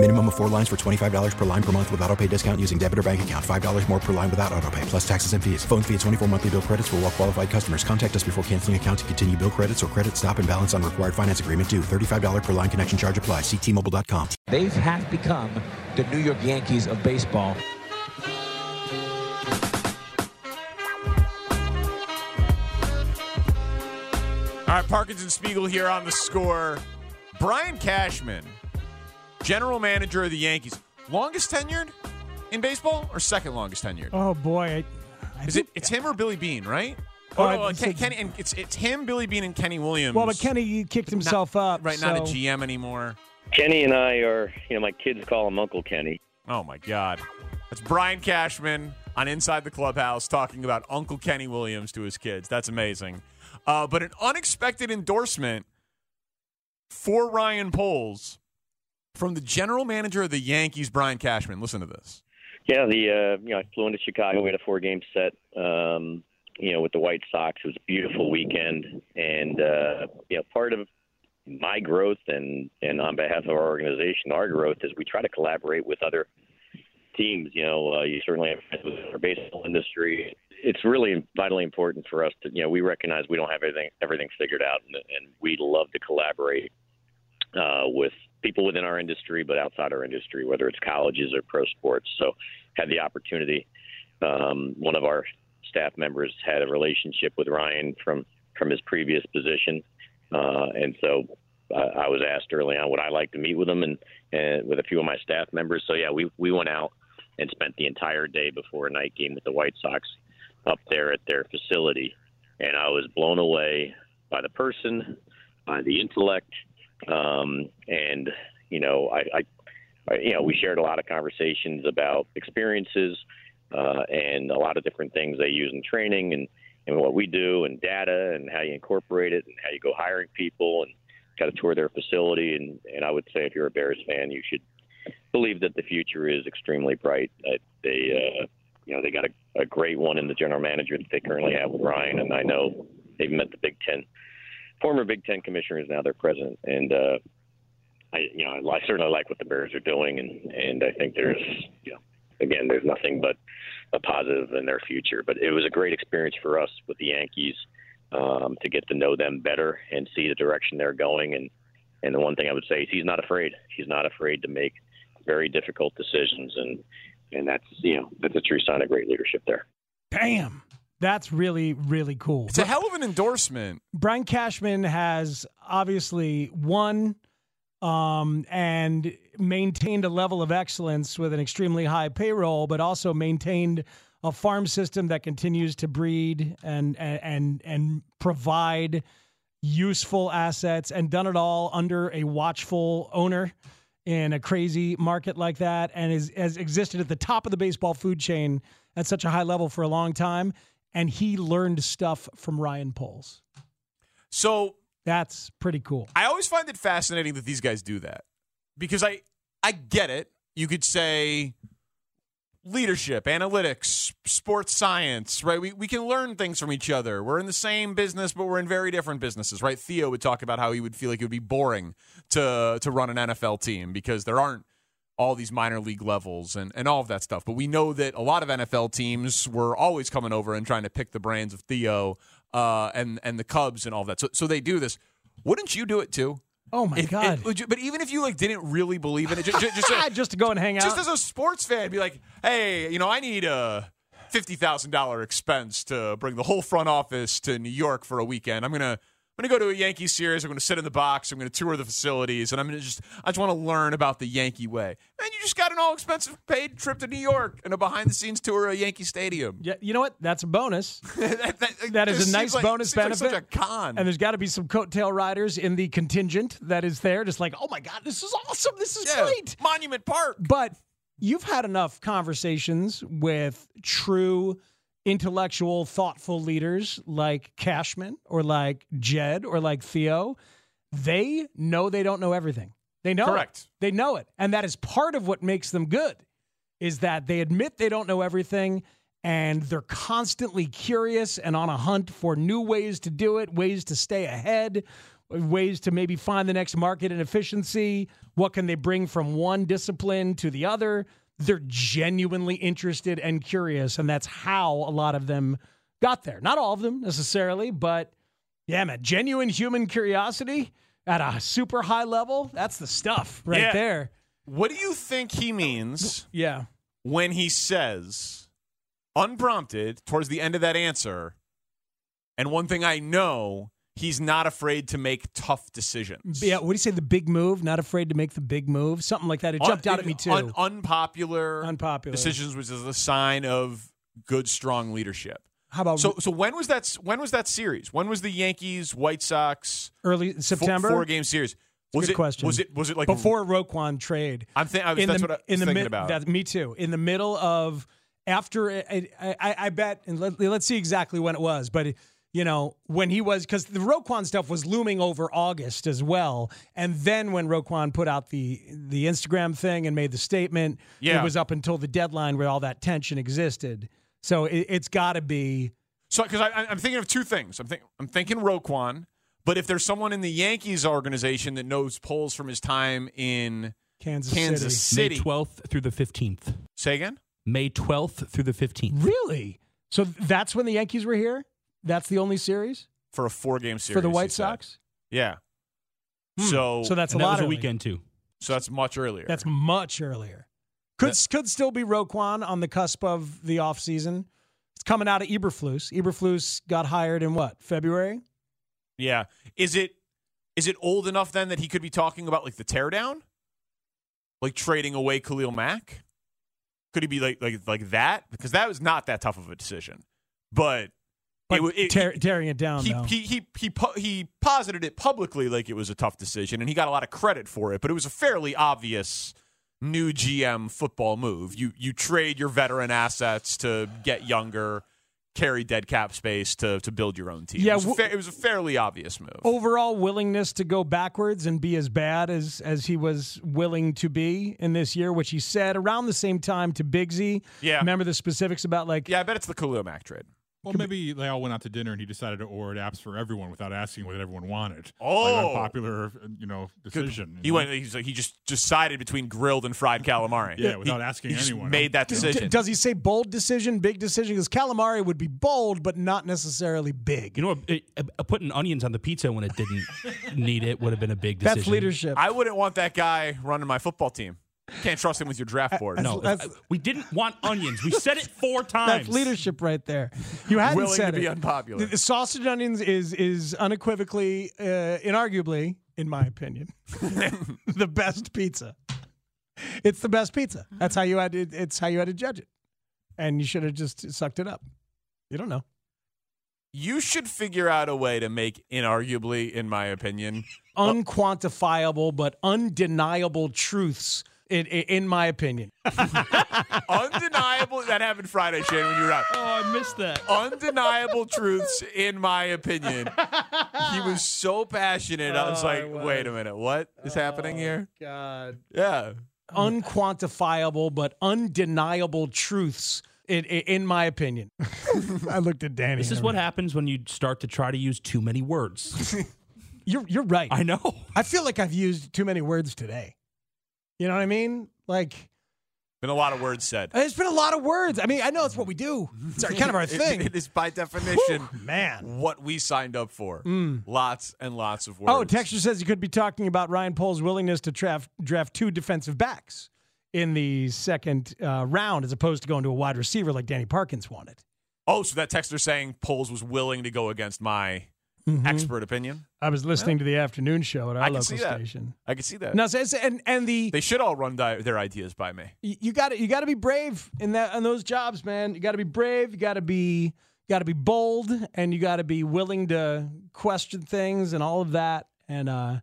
Minimum of four lines for $25 per line per month with auto pay discount using debit or bank account. $5 more per line without auto pay, plus taxes and fees. Phone fee at 24 monthly bill credits for all well qualified customers. Contact us before canceling account to continue bill credits or credit stop and balance on required finance agreement due. $35 per line connection charge apply. Ctmobile.com. They have had become the New York Yankees of baseball. All right, Parkins and Spiegel here on the score. Brian Cashman, general manager of the Yankees, longest tenured in baseball or second longest tenured? Oh boy, I, I Is it? It's him or Billy Beane, right? Oh, Oh, no, I- uh, Ken, Kenny, and it's it's him, Billy Beane, and Kenny Williams. Well, but Kenny you kicked himself up. right, not a GM anymore. Kenny and I are, you know, my kids call him Uncle Kenny. Oh my God, that's Brian Cashman on Inside the Clubhouse talking about Uncle Kenny Williams to his kids. That's amazing. Uh, but an unexpected endorsement for Ryan Poles from the general manager of the Yankees, Brian Cashman. Listen to this. Yeah, the uh, you know I flew into Chicago. We had a four game set. Um, you know, with the White Sox, it was a beautiful weekend, and uh, you know, part of my growth and and on behalf of our organization, our growth is we try to collaborate with other teams. You know, uh, you certainly have friends with our baseball industry. It's really vitally important for us to you know we recognize we don't have everything everything figured out, and, and we love to collaborate uh, with people within our industry, but outside our industry, whether it's colleges or pro sports. So, had the opportunity. Um, one of our staff members had a relationship with Ryan from from his previous position, uh, and so uh, I was asked early on would I like to meet with him and, and with a few of my staff members. So yeah, we we went out and spent the entire day before a night game with the White Sox up there at their facility, and I was blown away by the person, by the intellect, um, and you know I, I, you know we shared a lot of conversations about experiences uh, and a lot of different things they use in training and and what we do and data and how you incorporate it and how you go hiring people and got to tour their facility and and I would say if you're a Bears fan you should believe that the future is extremely bright. Uh, they uh, you know they got a, a great one in the general manager that they currently have with Ryan and I know they've met the Big Ten former Big Ten commissioner is now their president and. uh I, you know, I certainly like what the Bears are doing, and and I think there's, you know, again, there's nothing but a positive in their future. But it was a great experience for us with the Yankees um, to get to know them better and see the direction they're going. And and the one thing I would say is he's not afraid. He's not afraid to make very difficult decisions, and and that's you know that's a true sign of great leadership there. Damn. That's really, really cool. It's a hell of an endorsement. Brian Cashman has obviously won um, and maintained a level of excellence with an extremely high payroll, but also maintained a farm system that continues to breed and and and, provide useful assets, and done it all under a watchful owner in a crazy market like that, and is, has existed at the top of the baseball food chain at such a high level for a long time. And he learned stuff from Ryan Poles. So That's pretty cool. I always find it fascinating that these guys do that because I I get it. You could say leadership, analytics, sports science, right? We, we can learn things from each other. We're in the same business, but we're in very different businesses, right? Theo would talk about how he would feel like it would be boring to to run an NFL team because there aren't all these minor league levels and, and all of that stuff. But we know that a lot of NFL teams were always coming over and trying to pick the brains of Theo uh, and and the Cubs and all that. So so they do this. Wouldn't you do it too? Oh my If- god! you- but even if you like didn't really believe in it, just, just, just, Just to go and hang out. just as a sports fan, be like, hey, you know, I need a fifty thousand dollar expense to bring the whole front office to New York for a weekend. I'm gonna I'm gonna go to a Yankee series. I'm gonna sit in the box. I'm gonna tour the facilities, and I'm gonna just I just want to learn about the Yankee way. And you just got an all expensive paid trip to New York and a behind the scenes tour of Yankee Stadium. yeah, you know what? That's a bonus. that, That is a nice like- bonus like benefit. such a con. And there's got to be some coattail riders in the contingent that is there, just like, oh my god, this is awesome. This is yeah, great. Monument Park. But you've had enough conversations with true intellectual, thoughtful leaders like Cashman or like Jed or like Theo. They know they don't know everything. They know Correct. it. They know it. And that is part of what makes them good is that they admit they don't know everything and they're constantly curious and on a hunt for new ways to do it, ways to stay ahead, ways to maybe find the next market and inefficiency. What can they bring from one discipline to the other? They're genuinely interested and curious, and that's how a lot of them got there. Not all of them necessarily, but yeah, man, genuine human curiosity at a super high level. That's the stuff right Yeah. there. What do you think he means Yeah. when he says, unprompted, towards the end of that answer, and one thing I know, he's not afraid to make tough decisions. Yeah, what do you say? The big move? Not afraid to make the big move? Something like that. It jumped Un- out at me too. un- unpopular, Unpopular. decisions, which is a sign of good, strong leadership. How about So, so when was that? When was that series? When was the Yankees White Sox early September? four game series? Was good it? question. Was it? Was it like before Roquan trade? I'm thinking. In that's the, what I in was the thinking mid- about. That, me too. In the middle of after I, I, I bet, and let, let's see exactly when it was, but. You know, when he was, because the Roquan stuff was looming over August as well. And then when Roquan put out the the Instagram thing and made the statement, Yeah. it was up until the deadline where all that tension existed. So it, it's got to be So, because I'm thinking of two things. I'm think I'm thinking Roquan, but if there's someone in the Yankees organization that knows Poles from his time in Kansas, Kansas City. City, May 12th through the 15th. say again. May 12th through the 15th. Really? So that's when the Yankees were here? That's the only series for a four game series for the he White said. Sox? Yeah. Hmm. So So that's And a that lot was a weekend too. so that's much earlier. That's much earlier. Could could still be Roquan on the cusp of the offseason. It's coming out of Eberflus. Eberflus got hired in what? February? yeah. Is it is it old enough then that he could be talking about like the teardown, like trading away Khalil Mack? Could he be like like like that? Because that was not that tough of a decision, but. But it, it, tear, tearing it down he, though. he he he he posited it publicly like it was a tough decision, and he got a lot of credit for it. But it was a fairly obvious new GM football move. You you trade your veteran assets to get younger, carry dead cap space to to build your own team. Yeah, it was, w- fa- it was a fairly obvious move. Overall willingness to go backwards and be as bad as as he was willing to be in this year, which he said around the same time to Bigsy. Yeah. Remember the specifics about like Yeah, I bet it's the Khalil Mack trade. Well, maybe they all went out to dinner and he decided to order apps for everyone without asking what everyone wanted. Oh. like unpopular, you know, decision. He know? went. He's like, he just decided between grilled and fried calamari. Yeah, without He- asking he just anyone. Made that D- decision. does he say bold decision, big decision? Because calamari would be bold, but not necessarily big. You know, what, it, uh, putting onions on the pizza when it didn't need it would have been a big decision. That's leadership. I wouldn't want that guy running my football team. Can't trust him with your draft board. No, That's- uh, we didn't want onions. We said it four times. That's leadership right there. You hadn't Willing said to be it. unpopular. The- the sausage and onions is is unequivocally, uh, inarguably, in my opinion, the best pizza. It's the best pizza. That's how you had to, it's how you had to judge it, and you should have just sucked it up. You don't know. You should figure out a way to make inarguably, in my opinion. Unquantifiable but undeniable truths. In, in, in my opinion, Undeniable that happened Friday, Shane, when you were out. Oh, I missed that. Undeniable truths, in my opinion. He was so passionate. I was Oh, like, I wait a minute, what is oh, happening here? God, Yeah. unquantifiable but undeniable truths. In, in, in my opinion, I looked at Danny. This is what happens when you start to try to use too many words. You're you're right. I know. I feel like I've used too many words today. You know what I mean? Like Been a lot of words said. It's been a lot of words. I mean, I know it's what we do. It's our, kind of our It- thing. it is by definition Whew, man. what we signed up for. Lots and lots of words. Oh, Texture says you could be talking about Ryan Poles' willingness to draft draft two defensive backs in the second uh, round, as opposed to going to a wide receiver like Danny Parkins wanted. Oh, so that texter saying Poles was willing to go against my Mm-hmm. expert opinion. I was listening to the afternoon show at our I local station. I can see that. Now, so and and the They should all run di- their ideas by me. you got to you got to be brave in that in those jobs, man. You got to be brave. You got to be got to be bold, and you got to be willing to question things and all of that. And uh,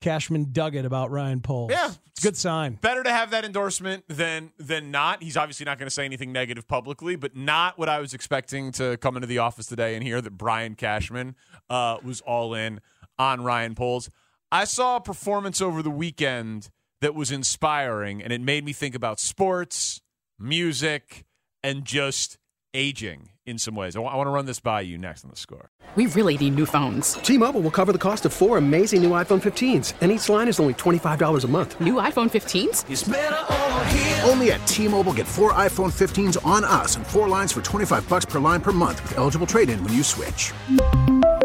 Cashman dug it about Ryan Poles. Yeah. it's a good sign. Better to have that endorsement than than not. He's obviously not going to say anything negative publicly, but not what I was expecting to come into the office today and hear that Brian Cashman uh, was all in on Ryan Poles. I saw a performance over the weekend that was inspiring, and it made me think about sports, music, and just aging in some ways. I want to run this by you next on the score. We really need new phones. T-Mobile will cover the cost of four amazing new iPhone 15s, and each line is only $25 a month. New iPhone 15s? Only at T-Mobile get four iPhone 15s on us and four lines for 25 bucks per line per month with eligible trade-in when you switch.